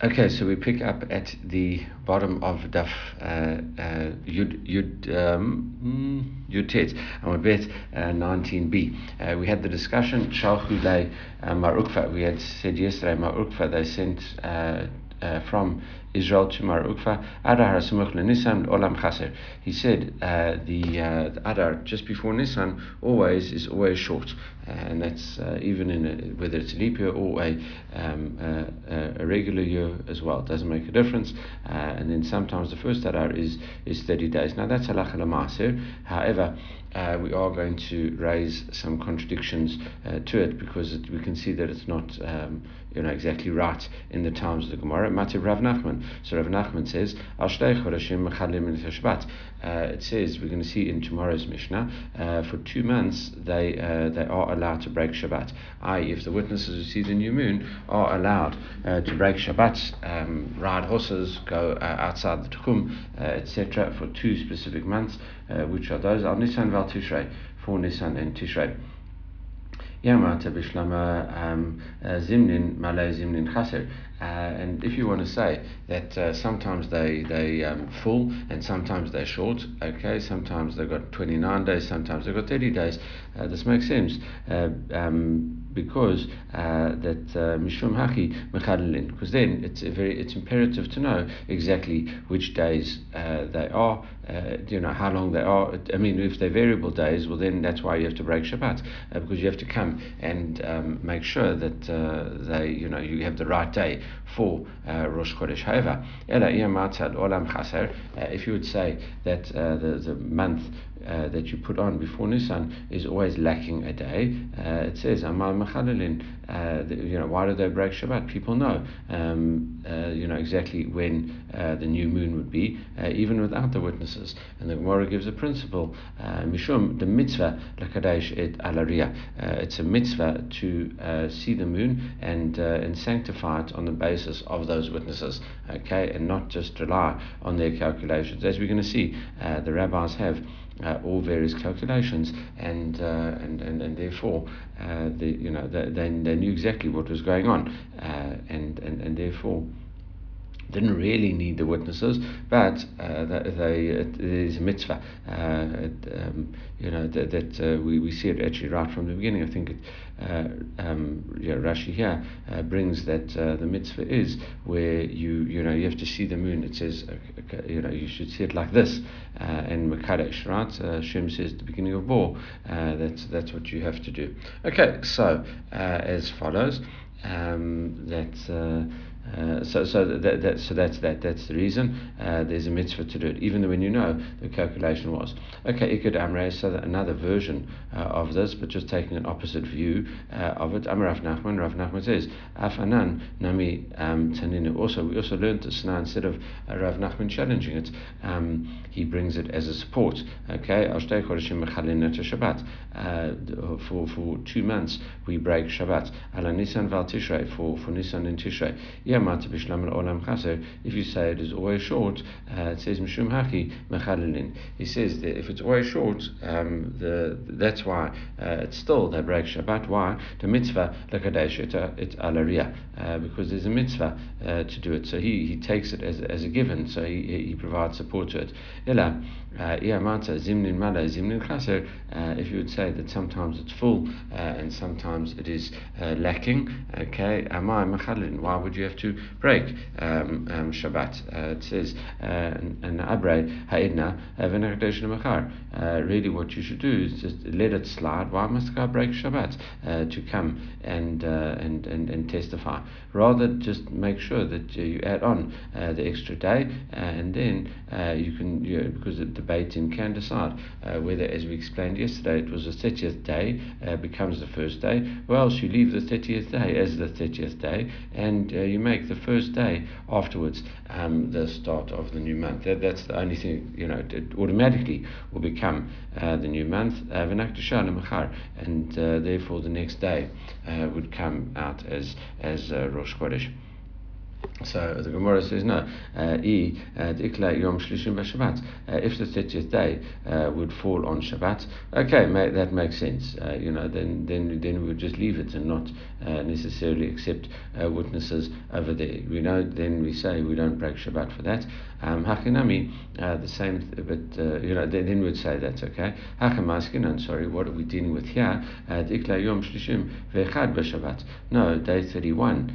Okay, so we pick up at the bottom of Daf uh, uh, Yud Yud um, mm, Yud Tet, and we bet uh, 19b. Uh, we had the discussion Shalchulei uh, Mar Ukva. We had said yesterday Mar Ukva they sent uh, uh, from Israel to Mar Ukva, Adar Hasumuch Nisan Olam Chaser. He said uh, the, uh, the Adar just before Nissan always is always short, uh, and that's uh, even in a, whether it's a leap year or a, um, a, a, regular year as well. It doesn't make a difference. Uh, and then sometimes the first Adar is is 30 days. Now that's halacha lemaser. However, uh, we are going to raise some contradictions uh, to it because it, we can see that it's not um, you know exactly right in the times of the Gemara. Mativ Rav Nachman. So Rav Nachman says, uh, it says we're going to see in tomorrow's Mishnah uh, for two months they uh, they are allowed to break Shabbat. I.e., if the witnesses who see the new moon are allowed uh, to break Shabbat, um, ride horses, go uh, outside the Tchum, uh, etc., for two specific months, which are those are Nisan Val Tishrei, for Nisan and Tishrei. Yamata Bishlama um, Zimnin Malay Zimnin Chaser. Uh, and if you want to say that uh, sometimes they they um, full and sometimes they're short, okay, sometimes they've got 29 days, sometimes they've got 30 days, uh, this makes sense. Uh, um, because uh, that uh, mishum haki mechadlin, because then it's very it's imperative to know exactly which days they are, you know how long they are. I mean, if they're variable days, well then that's why you have to break Shabbat because you have to come and um, make sure that they you know you have the right day for uh, Rosh Chodesh. However, uh, if you would say that uh, the, the month uh, that you put on before Nisan is always lacking a day. Uh, it says Amal Machalilin. Uh, you know why do they break Shabbat? People know, um, uh, you know exactly when uh, the new moon would be, even without the witnesses. And the Gemara gives a principle: Mishum the mitzvah lakadesh et alaria. It's a mitzvah to see the moon and and sanctify it on the basis of those witnesses, okay, and not just rely on their calculations. As we're going to see, the rabbis have uh, all various calculations, and uh, and, and and therefore uh, the you know they, they, they knew exactly what was going on, uh, and and and therefore didn't really need the witnesses, but uh, they, it is a mitzvah. Uh, it, um, you know that, that uh, we, we see it actually right from the beginning. I think it, uh, um, Rashi here uh, brings that uh, the mitzvah is where you you know you have to see the moon. It says you know you should see it like this in Makadesh, right? Shem says at the beginning of war. that's that's what you have to do. Okay, so as follows. Um, that uh, so so that, that so that's that that's the reason. Uh, there's a mitzvah to do it even though when you know the calculation was. Okay ikad amre so another version uh, of this but just taking an opposite view uh, of it. Amar Rav Nachman Rav Nachman says afanan nami um, taninu. Also we also learned this now instead of uh, Rav Nachman challenging it um, he brings it as a support. Okay for for two months we break Shabbat. Ala Nisan val Tishrei for for Nisan and Tishrei. Yeah if you say it is always short, uh, it says Mishum Haki Mechalilin. He says that if it's always short, um, the that's why uh, it's still they break Shabbat. Why? The mitzvah lekadesh it alaria uh, because there's a mitzvah uh, to do it. So he, he takes it as, as a given. So he, he provides support to it. Ila uh, mala zimnin chaser. Uh, if you would say that sometimes it's full and sometimes it is lacking. Okay, amai mechalin. Why would you have to break um, um, Shabbat. Uh, it says, "An uh, abrei ha'idna machar." Uh, really, what you should do is just let it slide. Why must I break Shabbat uh, to come and, and and and testify? Rather, just make sure that you add on the extra day, and then you can you know, because the team can decide whether, as we explained yesterday, it was the thirtieth day becomes the first day. Well, else you leave the thirtieth day as the thirtieth day, and you make the first day afterwards um, the start of the new month. That, that's the only thing, you know, it automatically will become uh, the new month, uh, and uh, therefore the next day uh, would come out as, as uh, Rosh Chodesh. So the Gemara says no. E Uh, yom shlishim b'Shabbat. Uh, if the thirtieth day uh, would fall on Shabbat, okay, that makes sense. Uh, you know, then then then we would just leave it and not uh, necessarily accept uh, witnesses over there. We know then we say we don't break Shabbat for that. Um, Hakinami, the same, but you know, then, then we'd say that's okay. Hakamaskin, I'm sorry, what are we dealing with here? Dikla yom shlishim ve'echad b'Shabbat. No, day thirty-one.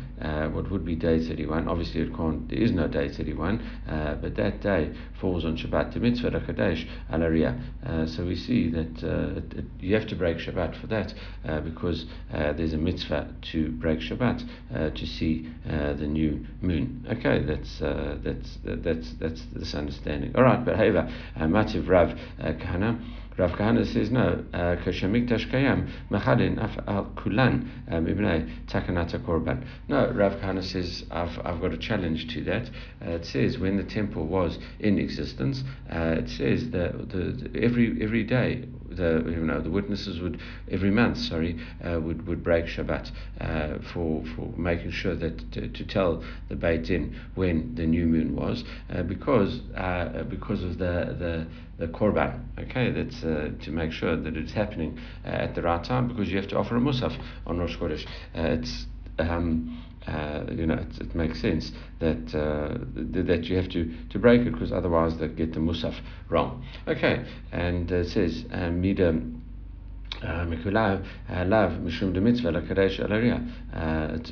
what would be day thirty-one? Obviously it can't, there is no day 31, uh, but that day falls on Shabbat, the mitzvah Kadesh al uh, So we see that uh, it, it, you have to break Shabbat for that uh, because uh, there's a mitzvah to break Shabbat uh, to see the new moon. Okay, that's that's that's that's this understanding. All right, but however, Mativ Rav Kahana. Rav Kahana says no. Kashamikdash kayam mechadin af al kulan mibnei takanata korban. No, Rav Kahana says I've I've got a challenge to that. Uh, it says when the temple was in existence, uh, it says that the, the, every every day the you know the witnesses would every month sorry uh, would would break Shabbat uh, for for making sure that to, to, tell the Beit Din when the new moon was uh, because uh, because of the the the korban. Okay, that's uh, to make sure that it's happening uh, at the right time because you have to offer a musaf on Rosh Chodesh. It's um, uh, you know, it, it, makes sense that uh, th- that you have to, to break it because otherwise they get the musaf wrong. Okay, and uh, it says uh, mida Mishum de mitzvah lakadesh.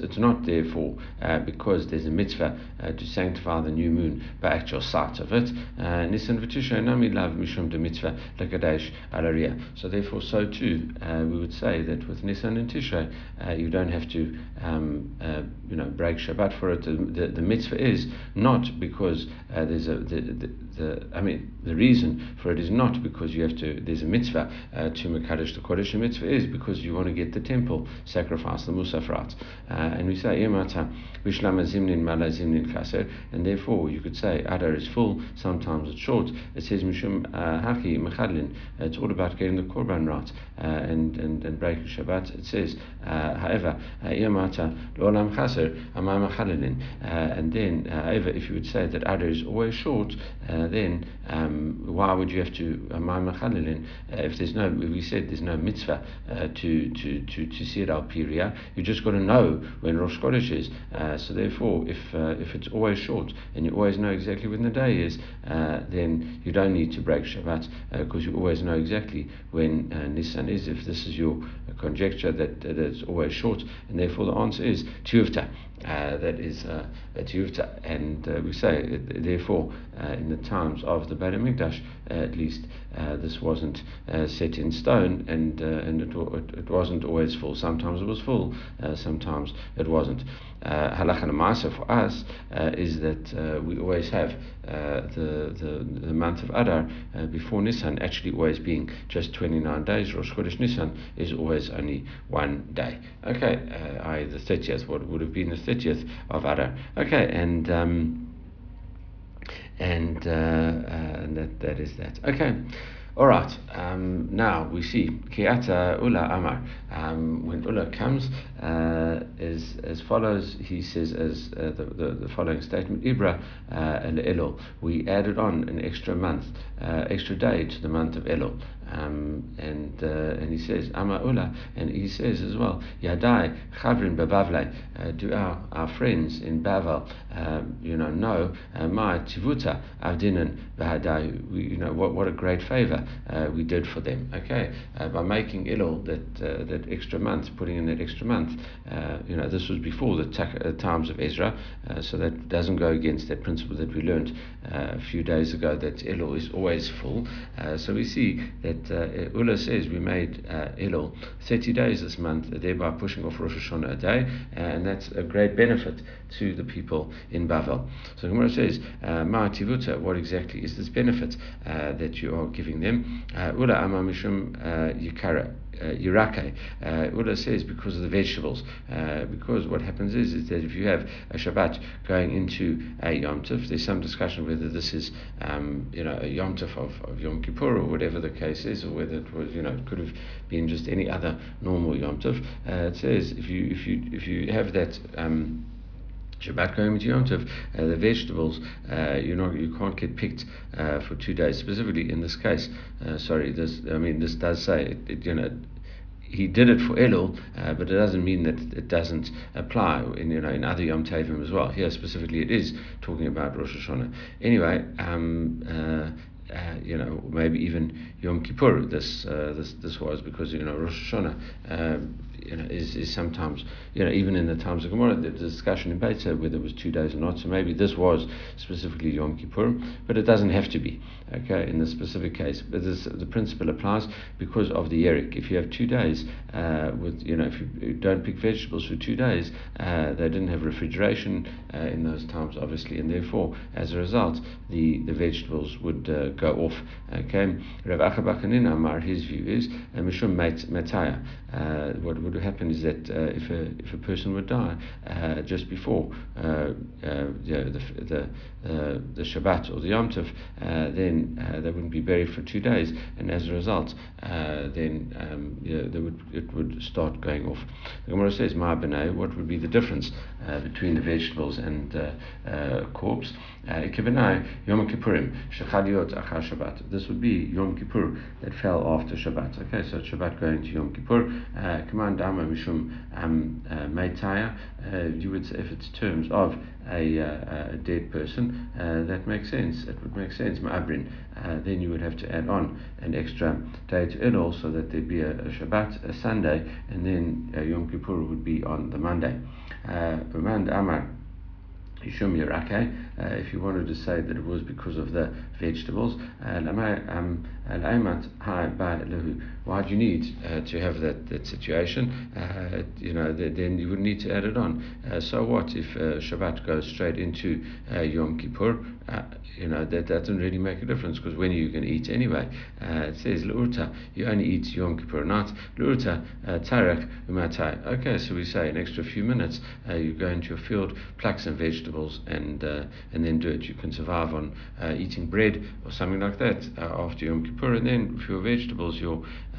It's not therefore uh, because there's a mitzvah uh, to sanctify the new moon by actual sight of it. Uh, Nisan v'tisha nami lav mishum de mitzvah lakadesh alaria. So therefore, so too we would say that with Nisan and Tishrei you don't have to um, you know break Shabbat for it. The, the, the mitzvah is not because there's a the, the, the, I mean the reason for it is not because you have to there's a mitzvah to mekadesh the Kodesh mitzvah is because you want to get the temple sacrifice, the Musafrat. Uh, and we say, Zimnin Mala Zimnin Kaser, and therefore you could say Adar is full, sometimes it's short. It says Mishum uh, Haki it's all about getting the Korban right uh, and, and, and breaking Shabbat. It says, uh, however, Yamata Lolam Chaser, Amam. And then, however, if you would say that Adar is always short, then um, why would you have to Amam Mechadlin? if there's no, we said there's no mitzvah uh, to, to, to, to see it al Piria. You just got to know when Rosh Chodesh is. Uh, so therefore, if uh, if it's always short and you always know exactly when the day is, uh, then you don't need to break Shabbat because uh, you always know exactly when uh, Nisan is. If this is your conjecture that, that it's always short, and therefore the answer is Tuvta. Uh, that is uh, Tuvta, and uh, we say therefore in the times of the Beit Hamikdash, at least this wasn't set in stone, and and it, it, it, wasn't always full. Sometimes it was full, sometimes it wasn't. Halacha uh, for us is that we always have the, the the month of Adar before Nisan actually always being just 29 days. Rosh Chodesh Nisan is always only one day. Okay, I the 30th, what would have been the 30th of Adar. Okay, and um, and, uh, uh, and that that is that. Okay. All right. Um, now we see Kiata Ula Amar. Um, when Ula comes, uh, is as follows. He says as uh, the, the, the following statement: Ibra uh, and Elul. We added on an extra month, uh, extra day to the month of Elul. Um, and uh, and he says Ula, and he says as well Yadai Chavrin Babavle. Uh, do our, our friends in Bavel, um, you know, know my Tivuta Avdinan Bahadai. You know what what a great favor we did for them. Okay, by making Elul that that extra month, putting in that extra month. You know, this was before the ta- times of Ezra, so that doesn't go against that principle that we learned a few days ago that Elul is always full. so we see that uh, Ula says we made uh, Elul 30 days this month, thereby pushing off Rosh Hashanah a day, and that's a great benefit to the people in Bavel. So Gemara says, uh, Ma Tivuta, what exactly is this benefit uh, that you are giving them? Uh, Ula Ama Mishum Yikara uh, Yirake. Uh, Ula says because of the vegetables. Uh, because what happens is, is that if you have a Shabbat going into a Yom Tov, there's some discussion whether this is, um, you know, a Yom Tov of, of Yom Kippur or whatever the case is, or whether it was, you know, it could have been just any other normal Yom Tov. Uh, it says if you if you if you have that. Um, Into Yom Tov, uh, the vegetables, uh, you know, you can't get picked uh, for two days. Specifically in this case, uh, sorry, this I mean this does say it, it, you know he did it for Elul, uh, but it doesn't mean that it doesn't apply in you know in other Yom Tovim as well. Here specifically, it is talking about Rosh Hashanah. Anyway, um, uh, uh, you know, maybe even Yom Kippur. This uh, this this was because you know Rosh Hashanah. Uh, you know, is, is sometimes, you know, even in the times of Gemara, the discussion in Beitza whether it was two days or not. So maybe this was specifically Yom Kippur, but it doesn't have to be, okay, in this specific case. But this, the principle applies because of the Yerik. If you have two days uh, with, you know, if you don't pick vegetables for two days, uh, they didn't have refrigeration uh, in those times, obviously, and therefore, as a result, the, the vegetables would go off. Okay, Rav Achabakanin Amar, his view is uh, Mishum Mataya. Uh, what would happen is that uh, if a if a person would die uh, just before uh, uh, the the the, the Shabbat or the Yom Tov, then they wouldn't be buried for two days, and as a result, then um, would it would start going off. The Gemara says, "Ma what would be the difference between the vegetables and corpse?" Yom Kippurim, Shechadiot Achar Shabbat. This would be Yom Kippur that fell after Shabbat. Okay, so Shabbat going to Yom Kippur. Uh, command Dama Mishum um, uh, Uh, you would say if it's terms of a, uh, a dead person, uh, that makes sense. It would make sense. Ma'abrin. Uh, then you would have to add on an extra day to Elul so that there'd be a, a Shabbat, a Sunday, and then Yom Kippur would be on the Monday. Command Amar. Yishum uh, if you wanted to say that it was because of the vegetables. Um, why do you need uh, to have that, that situation? Uh, you know, then you would need to add it on. Uh, so what if uh, Shabbat goes straight into uh, Yom Kippur? you know, that, that doesn't really make a difference because when you can eat anyway. it says, L'urta, you only eat Yom Kippur night. L'urta, tarek, umatai. Okay, so we say an extra few minutes, you go into your field, pluck some vegetables, and and then do it. You can survive on eating bread or something like that after Yom Kippur, and then for your vegetables,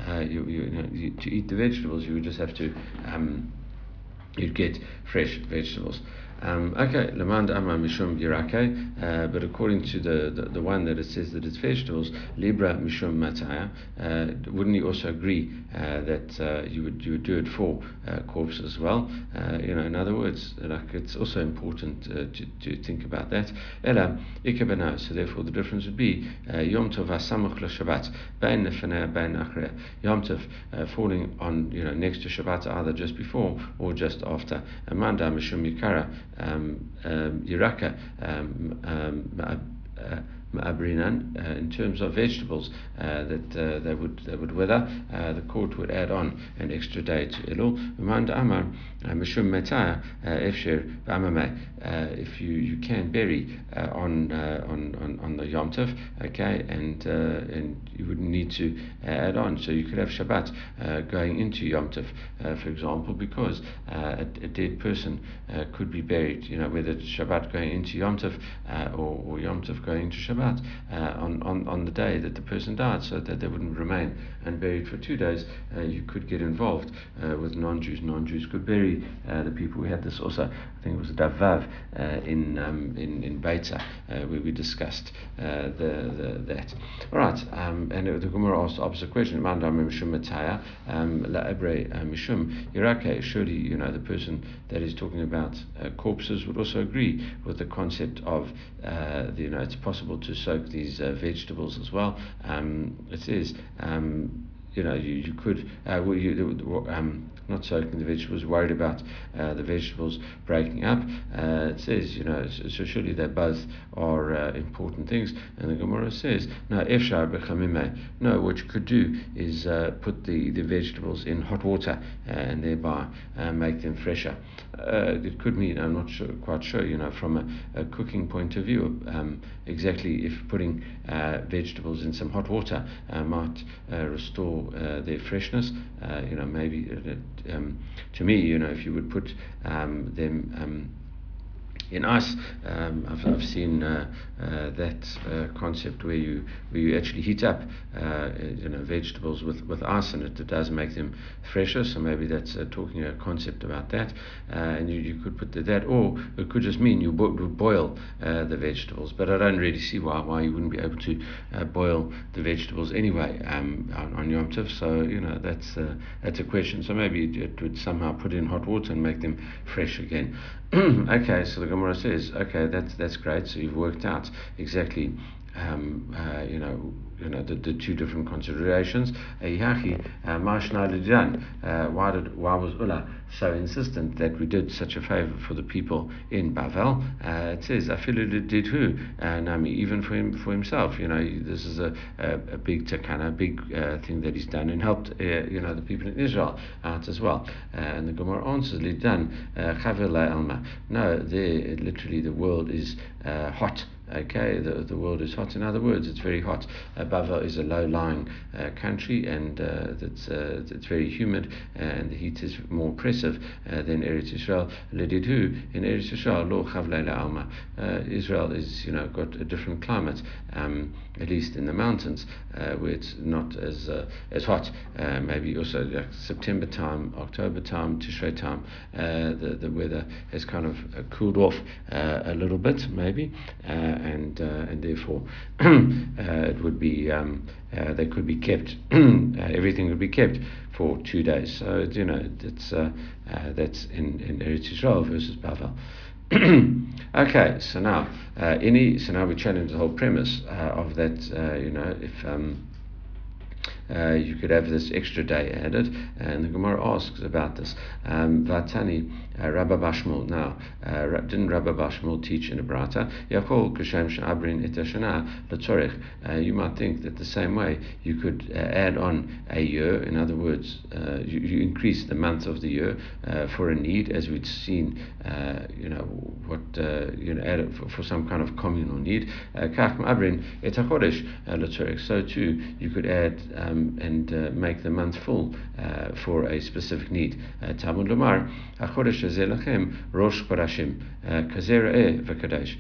uh, you, you, you, know, you, to eat the vegetables, you just have to um, you'd get fresh vegetables. Um, okay, Lamand Amar Mishum Yirake, uh, but according to the, the, the, one that it says that it's vegetables, Libra Mishum Mataya, uh, wouldn't you also agree uh, that uh, you would you would do it for uh, corpse as well? Uh, you know, in other words, like it's also important to, to think about that. Ella Ikabana, so therefore the difference would be Yom Tov Asamuch Shabbat, Bain Nefaneh, Bain Achre, Yom Tov falling on, you know, next to Shabbat either just before or just after. Amanda Mishum Yikara, um, um, Yiraka, um, uh, ma'abrinan, uh, in terms of vegetables uh, that uh, they would they would wither, uh, the court would add on an extra day to Elul. Amanda Amar Uh, Mishum Metaya uh, Efshir uh, If you, you can bury uh, on, on on on the Yom Tov, okay, and and you wouldn't need to add on, so you could have Shabbat going into Yom Tov, for example, because a, a, dead person could be buried, you know, whether it's Shabbat going into Yom Tov or, or Yom Tov going into Shabbat uh, on, on, on the day that the person died so that they wouldn't remain unburied for two days. Uh, you could get involved uh, with non Jews. Non Jews could bury uh, the people. We had this also, I think it was Davav uh, in, um, in, in Beitza, where we discussed the, the, that. All right, um, and the Gemara asked the opposite question. Um, surely, you know, the person that is talking about corpses would also agree with the concept of, the, you know, it's possible to soak these uh, vegetables as well. Um, it is, um, you know, you, you could, uh, you, um, not soaking the vegetables, worried about uh, the vegetables breaking up. Uh, it says, you know, so, surely they both are uh, important things. And the Gemara says, no, efshar bechamime. No, what you could do is uh, put the, the vegetables in hot water uh, and thereby uh, make them fresher. it could mean, I'm not sure, quite sure, you know, from a, a cooking point of view, um, exactly if putting vegetables in some hot water might restore their freshness. you know, maybe um, to me, you know, if you would put um, them um, in us, um, I've, I've seen uh, uh, that uh, concept where you where you actually heat up you know vegetables with, with ice and it, it does make them fresher. So maybe that's talking a concept about that, and you, you could put that, or it could just mean you bo- boil the vegetables. But I don't really see why why you wouldn't be able to boil the vegetables anyway um, on, on Yom Tov. So you know that's that's a question. So maybe it, it would somehow put in hot water and make them fresh again. okay, so the Gemara says, okay, that's that's great. So you've worked out exactly, um, uh, you know, you know the, the two different considerations. Uh, why did why was Ula so insistent that we did such a favor for the people in Bavel? Uh, it says I feel Afilu did who Nami even for him for himself. You know this is a a, a big takana, a big uh, thing that he's done and helped uh, you know the people in Israel out as well. And the Gemara answers Lidan Elma. No, there literally the world is hot. Okay, the, the world is hot. In other words, it's very hot. Uh, Bavel is a low-lying uh, country, and uh, it's, uh, it's very humid, and the heat is more oppressive uh, than Eretz Israel. Ledidhu in Eretz Israel, lo alma. Uh, Israel is, you know, got a different climate, um, at least in the mountains, uh, where it's not as uh, as hot. Uh, maybe also like September time, October time, Tishrei time, the the weather has kind of cooled off a little bit, maybe and uh, and therefore uh, it would be um, uh, they could be kept everything would be kept for two days. So you know it's that's in in Eretz Israel versus Bavel. okay, so now uh, any so now we challenge the whole premise uh, of that. Uh, you know, if um, uh, you could have this extra day added. And the Gemara asks about this. Um, Vatani, uh, Rabbi Bashmul. Now, uh, didn't Rabbi Bashmul teach in a brata? Yakol Kashem Shabrin Etashana Latzorich. Uh, you might think that the same way you could uh, add on a year. In other words, uh, you, you, increase the month of the year uh, for a need, as we'd seen. you know what you know add for, for, some kind of communal need. Kach Mabrin Etachodesh Latzorich. So too, you could add. Um, and uh, make the month full uh, for a specific need. Uh, Talmud Lomar, Achodesh Lachem Rosh Chodashim Kazera V'Kadesh.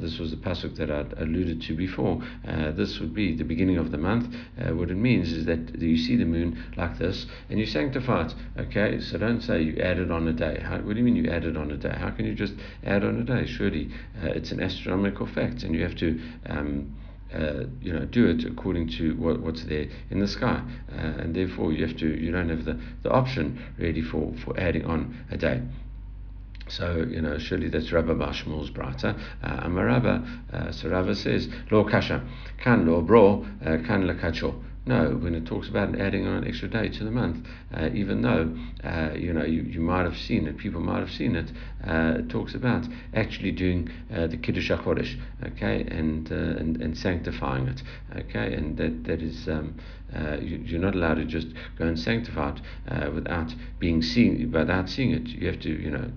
This was the pasuk that I alluded to before. Uh, this would be the beginning of the month. Uh, what it means is that you see the moon like this and you sanctify it. Okay, so don't say you added on a day. How, what do you mean you added on a day? How can you just add on a day? Surely uh, it's an astronomical fact, and you have to. Um, uh, you know, do it according to what, what's there in the sky, uh, and therefore you have to, you don't have the, the option really for, for adding on a day. So, you know, surely that's Rabbi Bashmul's brata. Uh, Amarabba, uh, so Rabba says, Lo kasha, kan lo bro, uh, kan lakacho. No, when it talks about adding on an extra day to the month, uh, even though uh, you know you, you might have seen it, people might have seen it. Uh, it talks about actually doing uh, the kiddush hachodesh, okay, and, uh, and and sanctifying it, okay, and that that is um, uh, you, are not allowed to just go and sanctify it without being seen, without seeing it. You have to, you know,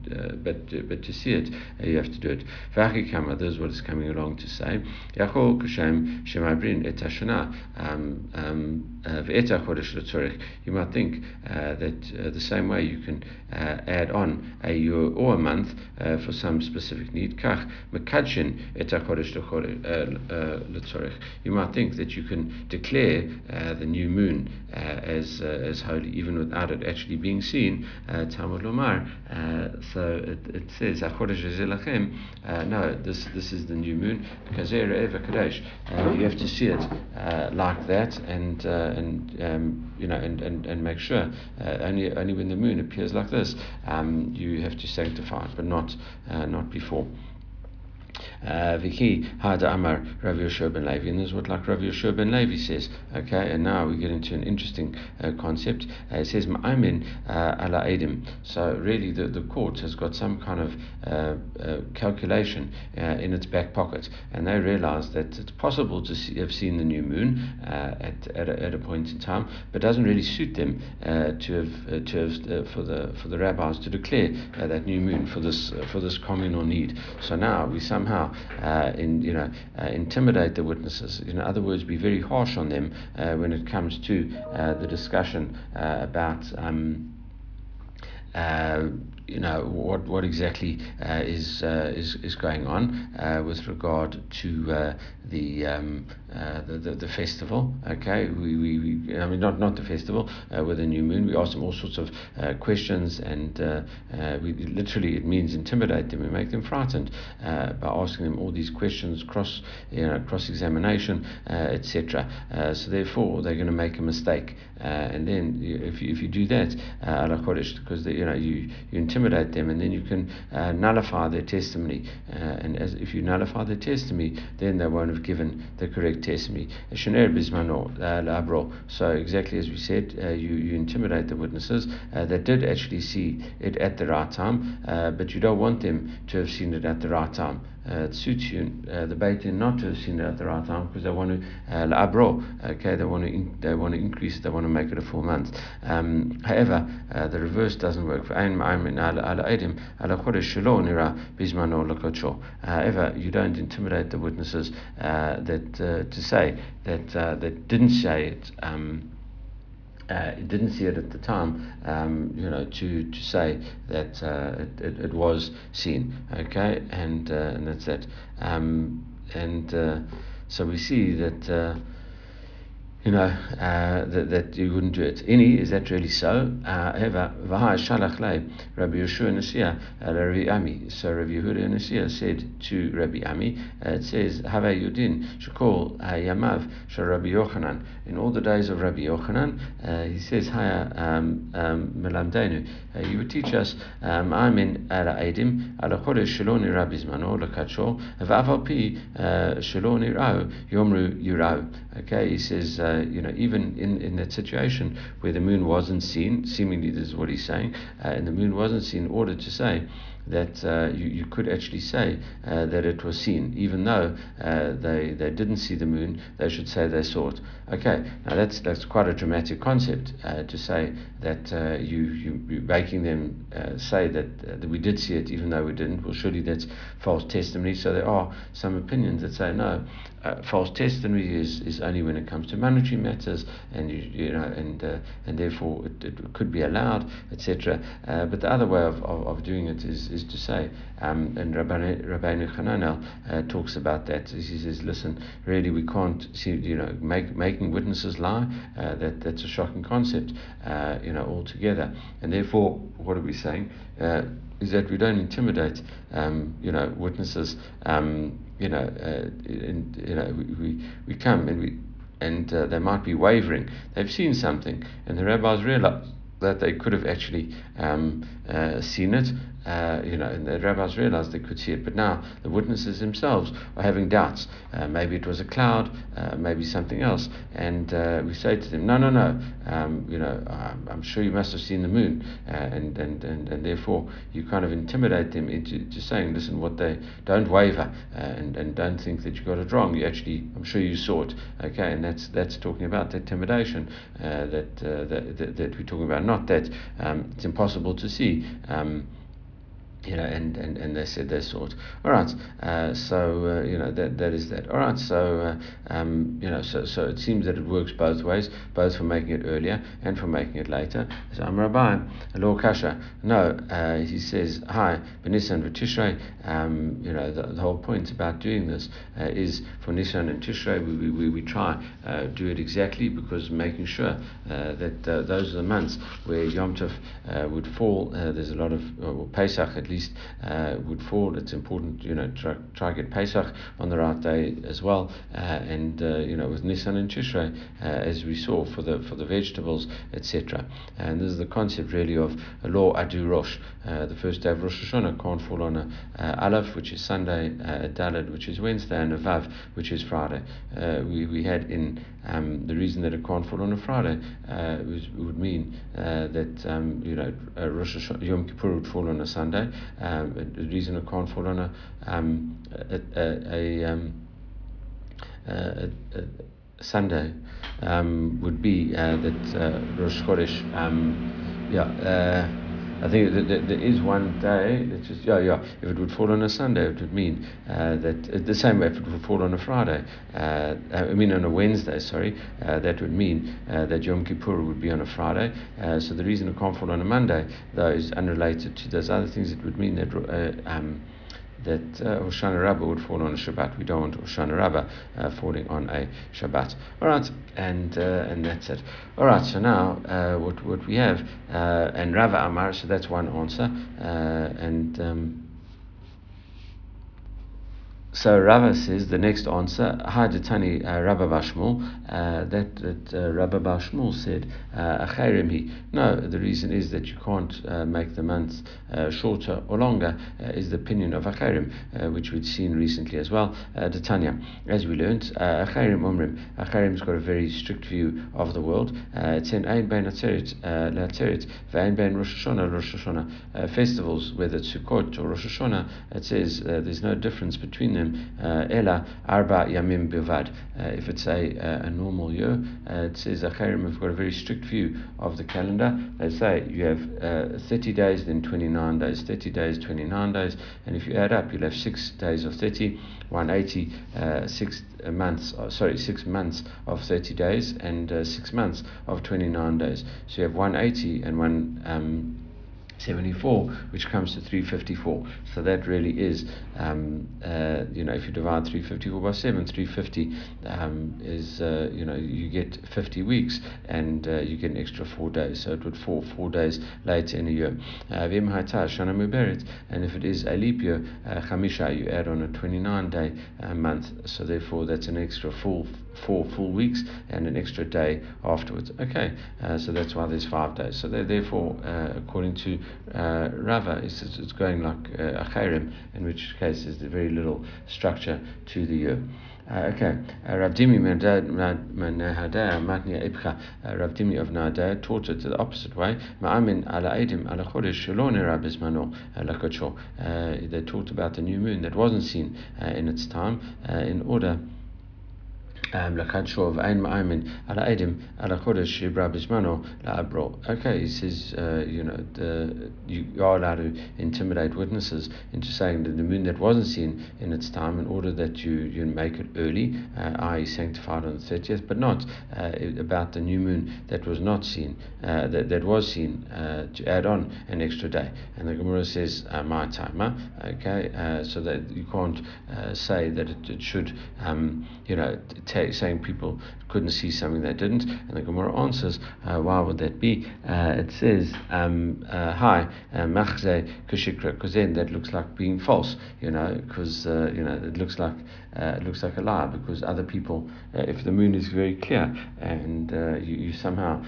but but to see it, you have to do it. V'achikama, this is what it's coming along to say. Yachol kashem shemabrin et um, um, you might think uh, that uh, the same way you can uh, add on a year or a month uh, for some specific need. Mekadshin uh, uh, You might think that you can declare uh, the new moon as as holy even without it actually being seen. Talmud Lomar. So it, it says No, this this is the new moon. You have to see it like that and and um, you know and, and, and make sure uh, only only when the moon appears like this um, you have to sanctify it but not uh, not before Viki Hada Amar Rav Yehoshua ben Levi, and this is what like Rav Yehoshua ben Levi says. Okay, and now we get into an interesting uh, concept. Uh, it says Ma'amin uh, ala Edim. So really, the, the court has got some kind of uh, uh, calculation in its back pocket, and they realize that it's possible to see, have seen the new moon at at a, at a, point in time, but doesn't really suit them to have to have for the for the rabbis to declare that new moon for this for this communal need. So now we somehow uh, in, you know, uh, intimidate the witnesses. In other words, be very harsh on them uh, when it comes to uh, the discussion uh, about. Um, you know what what exactly uh, is uh, is is going on uh, with regard to the, um, uh, the, the the festival. Okay, we, we, we, I mean not not the festival uh, with the new moon. We ask them all sorts of questions, and we literally it means intimidate them. We make them frightened by asking them all these questions, cross you know cross examination, etc. so therefore they're going to make a mistake, and then if you, if you do that, uh, because you know you you intimidate them, and then you can uh, nullify their testimony. Uh, and as, if you nullify their testimony, then they won't have given the correct testimony. Uh, so exactly as we said, uh, you you intimidate the witnesses. Uh, that did actually see it at the right time, but you don't want them to have seen it at the right time uh, it suits you, uh, the Din not to it at the right time because they want to uh, abro, okay, they want to in, they want to increase, it, they want to make it a full month. Um, however, uh, the reverse doesn't work. For However, you don't intimidate the witnesses uh, that uh, to say that uh, that didn't say it. Um, uh, didn't see it at the time, um, you know, to, to say that uh, it, it, was seen, okay, and uh, and that's it, um, and uh, so we see that uh, you know, uh, that, that you wouldn't do it. Any, is that really so? However, Vahai Shalach Le, Rabbi Yehuda Nasiya, uh, Rabbi Ami. So Rabbi Yehuda Nasiya said to Rabbi Ami, uh, it says, Have Yudin, Shakol Yamav, Shal Rabbi Yochanan. In all the days of Rabbi Yochanan, uh, he says, Haya um, um, Melamdenu, uh, you would teach us, um, Amin ala Edim, ala Chodesh Shaloni Rabbi Zmano, Lakacho, Vaval Pi Shaloni Rao, Yomru Yurao. Okay, he says, uh, you know, even in, in that situation where the moon wasn't seen, seemingly this is what he's saying, uh, and the moon wasn't seen, in order to say that uh, you, you could actually say uh, that it was seen, even though uh, they, they didn't see the moon, they should say they saw it. Okay, now that's, that's quite a dramatic concept uh, to say that uh, you, you, you're making them uh, say that, that we did see it even though we didn't. Well, surely that's false testimony. So there are some opinions that say no, uh, false testimony is, is only when it comes to monetary matters, and you, you know, and uh, and therefore it, it could be allowed, etc. Uh, but the other way of, of, of, doing it is, is to say, um, and Rabbeinu, Rabbeinu Hananel uh, talks about that. He says, listen, really we can't see, you know, make, making witnesses lie. Uh, that that's a shocking concept, uh, you know, altogether. And therefore, what are we saying? is that we don't intimidate, um, you know, witnesses. Um, you know, uh, and, you know, we, we, we come and we and uh, they might be wavering. They've seen something, and the rabbis realize that they could have actually um, uh, seen it uh, you know, and the rabbis realized they could see it, but now the witnesses themselves are having doubts. Uh, maybe it was a cloud, uh, maybe something else, and uh, we say to them, no, no, no, um, you know, I'm, I'm, sure you must have seen the moon, uh, and, and, and, and therefore you kind of intimidate them into to saying, listen, what they don't waver uh, and, and don't think that you got it wrong. You actually, I'm sure you saw it, okay, and that's that's talking about that intimidation that, that, that, that we're talking about, not that um, it's impossible to see. Um, you know, and, and, and they said they it. All right, uh, so uh, you know that that is that. All right, so uh, um, you know, so so it seems that it works both ways, both for making it earlier and for making it later. So I'm Rabbi, Law Kasha. No, uh, he says hi, Benisan and Tishrei. Um, you know, the, the, whole point about doing this uh, is for Nisan and Tishrei. We, we, we try uh, do it exactly because making sure that those are the months where Yom Tov would fall. there's a lot of Pesach at least least uh, would fall. It's important, you know, try, try get Pesach on the right day as well, uh, and uh, you know, with Nissan and Tishrei, uh, as we saw for the for the vegetables, etc. And this is the concept really of law adu Rosh. Uh, the first day of Rosh Hashanah can't fall on a uh, Aleph, which is Sunday, a Daled, which is Wednesday, and a Vav, which is Friday. we we had in um, the reason that it can't fall on a Friday was, would mean uh, that um, you know Rosh Hashanah, Yom Kippur would fall on a Sunday, um, the reason it can't fall on a um, a, a, a, um, a, a Sunday um, would be uh, that uh, Rosh Chodesh, um, yeah. Uh, I think that, there is one day that just yeah yeah. If it would fall on a Sunday, it would mean uh, that uh, the same way if it would fall on a Friday. Uh, I mean on a Wednesday. Sorry, uh, that would mean uh, that Yom Kippur would be on a Friday. so the reason it can't fall on a Monday, though, is unrelated to those other things. It would mean that. Um, that uh, Hoshana Rabbah would fall on a Shabbat. We don't want Hoshana Rabbah uh, falling on a Shabbat. All right, and uh, and that's it. All right, so now uh, what what we have uh, and Rava Amar. So that's one answer, uh, and. Um, so Rava says the next answer, Haditani uh, Rabba Bashmul, uh, that, that uh, Rabba Bashmul said, uh, Achayrimhi. No, the reason is that you can't uh, make the months uh, shorter or longer, uh, is the opinion of Achayrim, which we'd seen recently as well. Uh, Tanya, as we learned, Achayrim Umrim, Achayrim's got a very strict view of the world. It's in Ein Bein Ve'ein Bein Rosh Rosh. Festivals, whether it's Sukkot or Rosh Hashanah, it says there's no difference between them uh, ela arba yamim bivad. Uh, if it's a, a normal year, uh, it says Acharim have got a very strict view of the calendar. They say you have 30 days, then 29 days, 30 days, 29 days, and if you add up, you'll have six days of 30, 180, uh, six months, uh, sorry, six months of 30 days, and uh, six months of 29 days. So you have 180 and one. Um, 74, which comes to 354. So that really is, um, uh, you know, if you divide 354 by 7, 350 um, is, uh, you know, you get 50 weeks and uh, you get an extra four days. So it would fall four days later in a year. Uh, and if it is a leap year, uh, Chamisha, you add on a 29 day uh, month. So therefore, that's an extra full four full weeks and an extra day afterwards. Okay, so that's why there's five days. So therefore, according to uh, Rava is it's going like uh, a chayrim, in which case there's very little structure to the year. Uh, okay, uh, Rav Dimi Matnia uh, Rav Dimi of Nada taught it the opposite way. Ma'amin ala ala Chodesh Shalon Rabizmano Lakacho. They talked about the new moon that wasn't seen uh, in its time uh, in order lakad shov ein ma'amin ala edim ala chodesh shibra bismano la'abro. Okay, he says, uh, you know, you are allowed to intimidate witnesses into saying that the moon that wasn't seen in its time in order that you, you make it early, uh, i.e. sanctified on the 30th, but not uh, about the new moon that was not seen, that, that was seen to add on an extra day. And the Gemara says, my timer, okay, so that you can't say that it, it should, um, you know, take saying people couldn't see something they didn't. And the Gemara answers, uh, why would that be? Uh, it says, um, uh, hi, uh, machze kushikra, because then that looks like being false, you know, because, uh, you know, it looks like uh, it looks like a lie because other people, if the moon is very clear and you, you somehow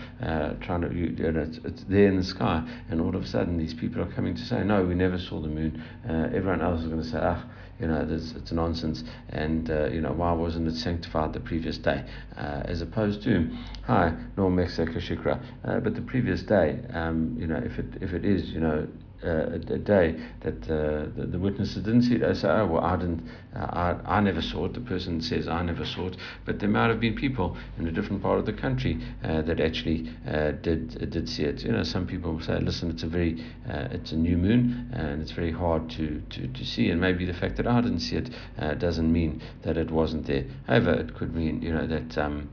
trying to, you, you know, it's, it's, there in the sky, and all of a sudden these people are coming to say, no, we never saw the moon. everyone else is going to say, ah, you know, it's nonsense, and uh, you know, why wasn't it sanctified the previous day, uh, as opposed to, hi, no mexeka shikra, uh, but the previous day, um, you know, if it if it is, you know, uh, day that uh, the, the, witnesses didn't see it. They say, oh, well, I didn't, uh, I, I never saw it. The person says, I never saw it. But there might have been people in a different part of the country uh, that actually uh, did did see it. You know, some people say, listen, it's a very, uh, it's a new moon and it's very hard to, to, to see. And maybe the fact that I didn't see it doesn't mean that it wasn't there. However, it could mean, you know, that. Um,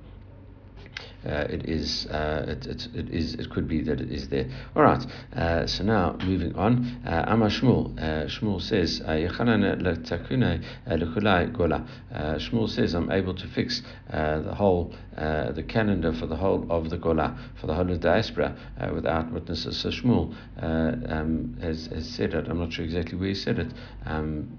uh, it is uh, it, it, it is it could be that it is there. All right. Uh, so now moving on. Uh, Amar Shmuel. Uh, Shmuel says gola. Shmuel says I'm able to fix the whole the calendar for the whole of the gola for the whole of the diaspora without witnesses. So Shmuel um, has, has said it. I'm not sure exactly where he said it. Um,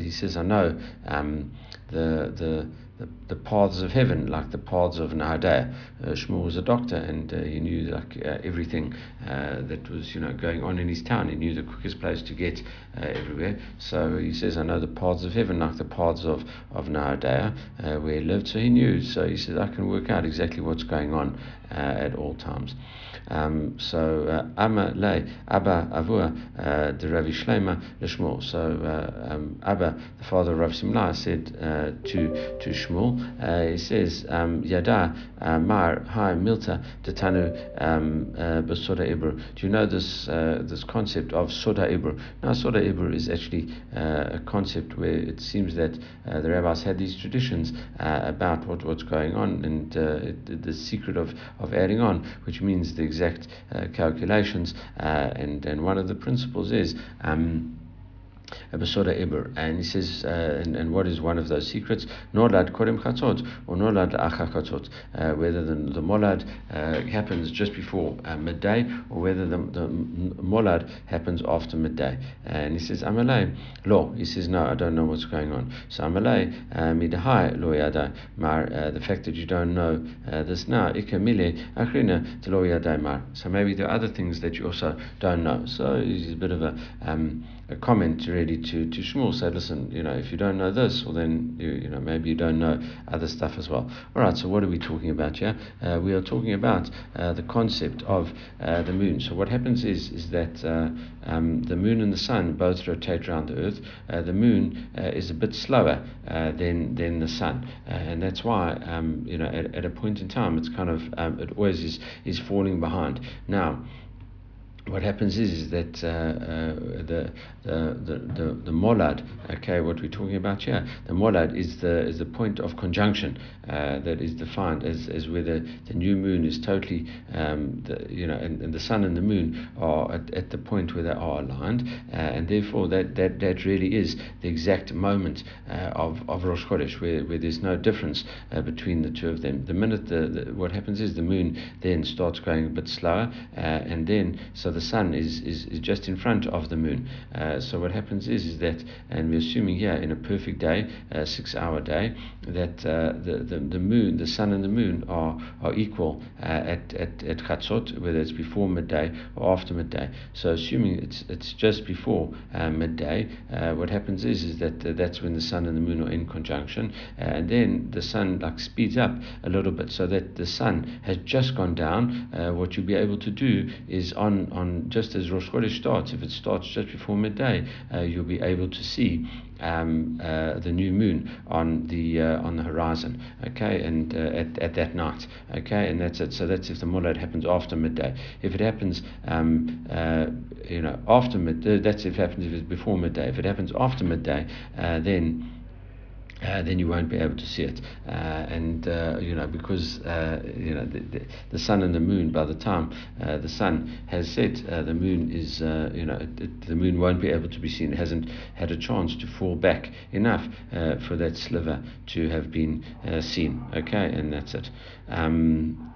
he says I know um, the the the, the paths of heaven, like the paths of Nehardea. Uh, Shmuel was a doctor and uh, he knew like uh, everything uh, that was you know going on in his town. He knew the quickest place to get uh, everywhere. So he says, I know the paths of heaven, like the paths of of Nehardea, uh, where he lived. So he knew. So he said, I can work out exactly what's going on at all times. Um, so Le Abba Avua the Ravi Shlema Shmuel. So um, Abba, the father of Rav Simla, said to to Shmuel. Uh, he says, um, Yada uh, Mar Hai Milta Detanu um, uh, Basoda Ibr. Do you know this uh, this concept of Soda Ibr? Now, Soda Ibr is actually uh, a concept where it seems that uh, the rabbis had these traditions about what, what's going on and it, the secret of, of adding on, which means the exact calculations. and, and one of the principles is. Um, Besoda Ibr, and he says, uh, and, and, what is one of those secrets? Nolad Korim Chatzot, or Nolad Acha Chatzot, uh, whether the, the Molad uh, happens just before uh, midday, or whether the, the Molad happens after midday. And he says, Amalei, Lo, he says, no, I don't know what's going on. So Amalei, uh, Midahai, Lo Yada, Mar, uh, the fact that you don't know this now, Ikamile, Achrina, Lo Yadai Mar. So maybe there are other things that you also don't know. So it's a bit of a, um, a comment really to, to Shmuel, say, listen, you know, if you don't know this, well then, you, you know, maybe you don't know other stuff as well. All right, so what are we talking about here? Uh, we are talking about uh, the concept of uh, the moon. So what happens is, is that uh, um, the moon and the sun both rotate around the earth. Uh, the moon uh, is a bit slower than, than the sun. and that's why, um, you know, at, at, a point in time, it's kind of, um, it always is, is falling behind. Now, what happens is, is that uh, uh, the, the, the, the, molad, okay, what we're talking about here, the molad is the, is the point of conjunction uh, that is defined as, as where the, the new moon is totally, um, the, you know, and, and the sun and the moon are at, at the point where they are aligned, uh, and therefore that, that, that really is the exact moment uh, of, of Rosh Chodesh, where, where there's no difference uh, between the two of them. The minute the, the, what happens is the moon then starts going a bit slower, and then so the sun is, is, is just in front of the moon. Uh, so what happens is is that, and we're assuming here in a perfect day, a six-hour day, that uh, the, the the moon, the sun and the moon are are equal uh, at at at chatzot, whether it's before midday or after midday. So assuming it's it's just before uh, midday, uh, what happens is is that that's when the sun and the moon are in conjunction, and then the sun like speeds up a little bit, so that the sun has just gone down. what you'll be able to do is on on on just as Rosh Chodesh starts, if it starts just before midday, uh, you'll be able to see um, uh, the new moon on the uh, on the horizon. Okay, and uh, at, at that night. Okay, and that's it. So that's if the molad happens after midday. If it happens, um, uh, you know, after midday, that's if it happens if it's before midday. If it happens after midday, uh, then uh, then you won't be able to see it. Uh, and uh, you know because uh, you know the, the, the, sun and the moon. By the time uh, the sun has set, uh, the moon is you know it, it, the moon won't be able to be seen. It hasn't had a chance to fall back enough for that sliver to have been seen. Okay, and that's it. Um,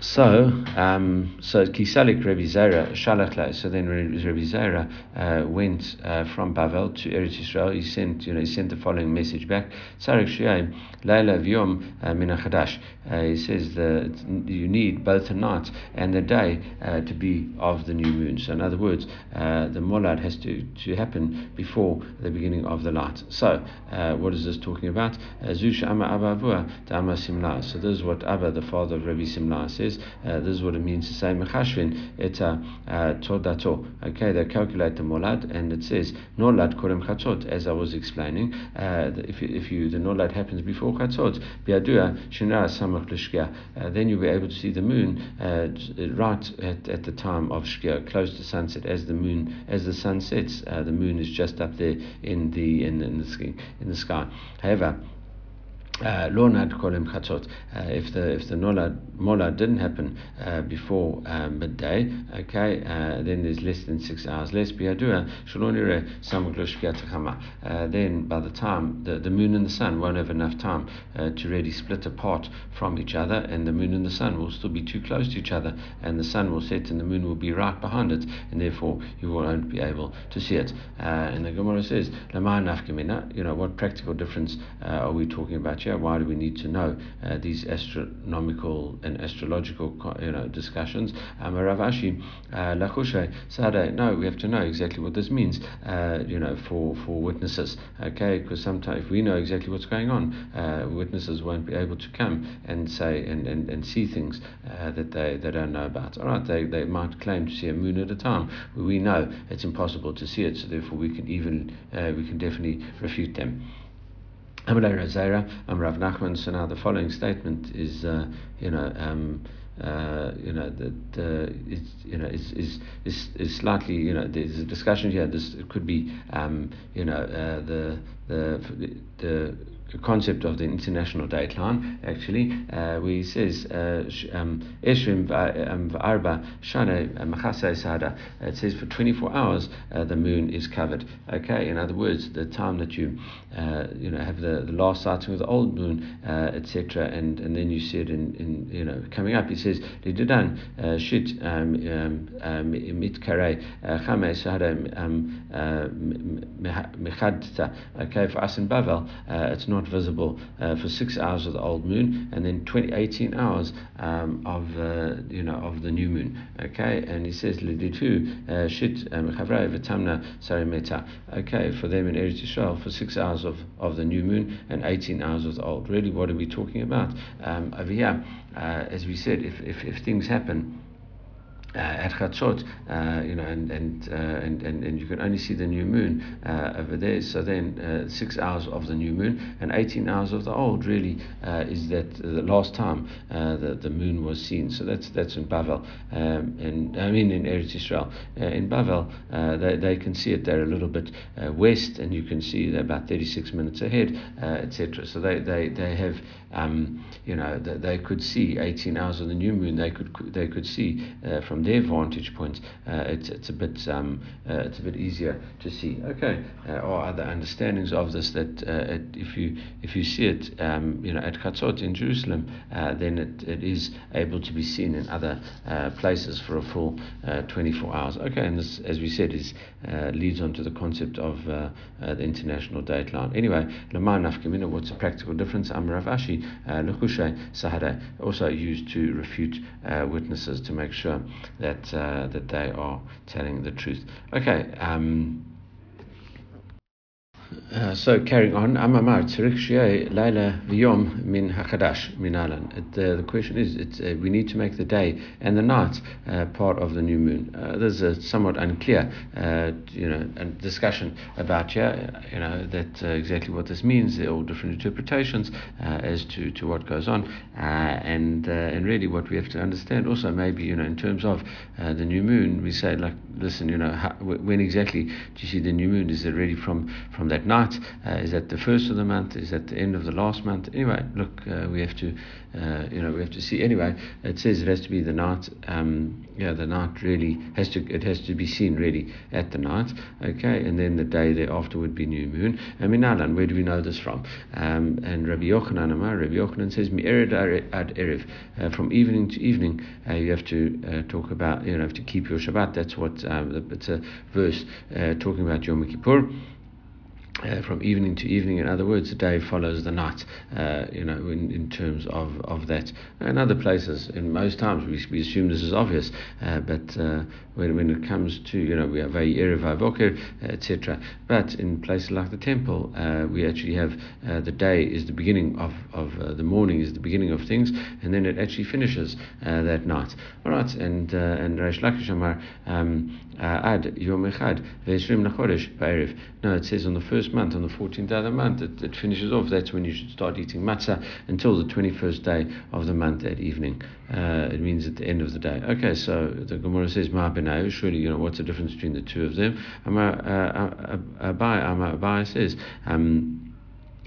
so, um, so Kisalik Rebbe Zera Shalachle. So then Rebbe Zera uh, went uh, from Bavel to Eretz Yisrael. He sent, you know, he sent the following message back: Tzarek Shiyayim Leila Vyom uh, Minachadash. Uh, he says that you need both the night and the day uh, to be of the new moon. So, in other words, uh, the molad has to, to happen before the beginning of the light. So, what is this talking about? Zush Ama Abba Dama Simla. So, this is what Abba, the father of Rabbi Simla, says says uh, this is what it means to say mechashvin et uh, todato. Okay, they calculate the molad, and it says nolad korem chatzot. As I was explaining, uh, if if you the nolad happens before chatzot, biadua shinara samach l'shkia, uh, then you'll be able to see the moon uh, right at, at the time of shkia, close to sunset. As the moon as the sun sets, the moon is just up there in the in, in the. In the sky. However uh, Lornad kolim chatzot. Uh, if the if the nolad molad didn't happen uh, before uh, midday, okay, uh, then there's less than six hours less. Biadua shalonire uh, Then by the time the, the moon and the sun won't have enough time to really split apart from each other, and the moon and the sun will still be too close to each other, and the sun will set and the moon will be right behind it, and therefore you won't be able to see it. and the Gemara says, you know, what practical difference are we talking about? Why do we need to know uh, these astronomical and astrological you know discussions? Um, Rav Ashi, uh, Sade, no, we have to know exactly what this means, uh, you know, for, for witnesses, okay? Because sometimes if we know exactly what's going on, uh, witnesses won't be able to come and say and, and, and see things uh, that they, they don't know about. All right, they, they might claim to see a moon at a time. We know it's impossible to see it, so therefore we can even, uh, we can definitely refute them. Amalei Razera, I'm Rav Nachman. So now the following statement is, uh, you know, um, uh, you know that uh, it's you know is, is is is slightly you know there's a discussion here. This could be um, you know uh, the the the concept of the international dateline actually uh, he says uh, um, Eshrim um, V'arba Shana uh, Machasei Sada. It says for 24 hours uh, the moon is covered. Okay in other words the time that you uh, you know have the, the last sighting of the old moon uh, etc and and then you see it in, in you know coming up. He says Lidudan Shit um, um, Mit Kare Chame Sada Mechadta okay for us in Bavel it's not not visible uh, for six hours of the old moon, and then 20, 18 hours um, of uh, you know of the new moon. Okay, and he says uh, shit um, v'tamna sarimeta. Okay, for them in Eretz Yisrael for six hours of, of the new moon and 18 hours of the old. Really, what are we talking about um, over here? Uh, as we said, if, if, if things happen at Chatzot, uh, you know, and and, uh, and and and you can only see the new moon uh, over there. So then, uh, six hours of the new moon and eighteen hours of the old really uh, is that the last time the the moon was seen. So that's that's in Bavel, um, and I mean in Eretz Israel. in Bavel, they they can see it. They're a little bit west, and you can see they're about thirty six minutes ahead, etc. So they they they have um, you know they, they could see eighteen hours of the new moon. They could they could see from from their vantage point, uh, it's, it's a bit um, uh, it's a bit easier to see. Okay, uh, or other understandings of this that it, if you if you see it, um, you know, at Chatzot in Jerusalem, then it, it is able to be seen in other places for a full 24 hours. Okay, and this, as we said, is leads on to the concept of the international dateline. Anyway, Lamar Nafkamina, what's the practical difference? Amravashi, Lukushe Sahara, also used to refute witnesses to make sure that uh, that they are telling the truth. Okay. Um, uh, so carrying on, Amamar Laila V'Yom Min Hachadash Minalan. Uh, the question is, uh, we need to make the day and the night uh, part of the new moon. Uh, there's a somewhat unclear, uh, you know, discussion about yeah, you know, that exactly what this means. There are all different interpretations as to, to what goes on, and and really what we have to understand also maybe you know in terms of the new moon, we say like, listen, you know, how, when exactly do you see the new moon? Is it really from from that night? Uh, is that the first of the month? Is that the end of the last month? Anyway, look, uh, we have to, uh, you know, we have to see. Anyway, it says it has to be the night. Um, yeah, the night really has to. It has to be seen really at the night. Okay, and then the day thereafter would be new moon. I mean, Alan, where do we know this from? Um, and Rabbi Yochanan Amar, Rabbi Yochanan says, "Mi'ered ad erev." Uh, from evening to evening, uh, you have to uh, talk about. You know, have to keep your Shabbat. That's what um, it's a verse talking about Yom Kippur uh, from evening to evening. In other words, the day follows the night. Uh, you know, in, in terms of, of that. In other places, in most times, we, we assume this is obvious, uh, but uh, when, when it comes to you know we have a erev avoker, etc. But in places like the temple, uh, we actually have uh, the day is the beginning of of the morning is the beginning of things, and then it actually finishes that night. All right, and and Reish Lakish Amar um, ad yom echad ve'eshrim nachodesh ba'erev. No, it says on the first month, on the 14th day of the month, it, it, finishes off. That's when you should start eating matzah until the 21st day of the month at evening. Uh, it means at the end of the day. Okay, so the Gemara says, Ma surely, you know, what's the difference between the two of them? Amar uh, uh, Abai, Amar Abai says, um,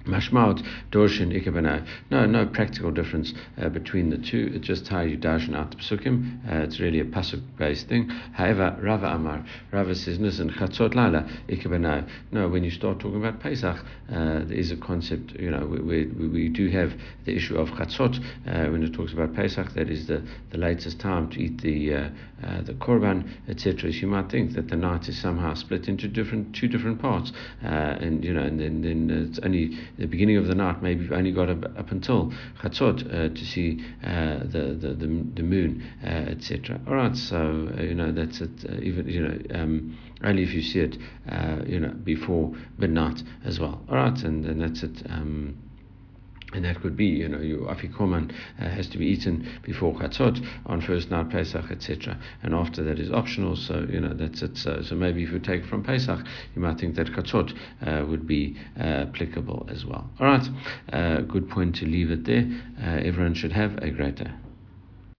Mashmaut Dorshin Ikabanai. No, no practical difference uh, between the two. It's just how you darshan out the psukim. Uh, it's really a pasuk based thing. However, Rava Amar, Rava says, listen, Chatzot Lala Ikabanai. No, when you start talking about Pesach, uh, there is a concept, you know, we, we, we do have the issue of Chatzot uh, when it talks about Pesach, that is the, the latest time to eat the uh, uh, the Korban, etc. You might think that the night is somehow split into different two different parts, and you know, and then, then it's only the beginning of the night, maybe you've only got up, up until Chatzot uh, to see uh, the, the, the, the moon, uh, etc. All right, so uh, you know that's it. Uh, even you know um, only if you see it, uh, you know before midnight as well. All right, and, and that's it. Um, and that could be, you know, your afikoman uh, has to be eaten before chatzot on first night Pesach, etc. And after that is optional. So you know that's it. So, so maybe if you take from Pesach, you might think that chatzot uh, would be uh, applicable as well. All right, uh, good point to leave it there. Uh, everyone should have a great day.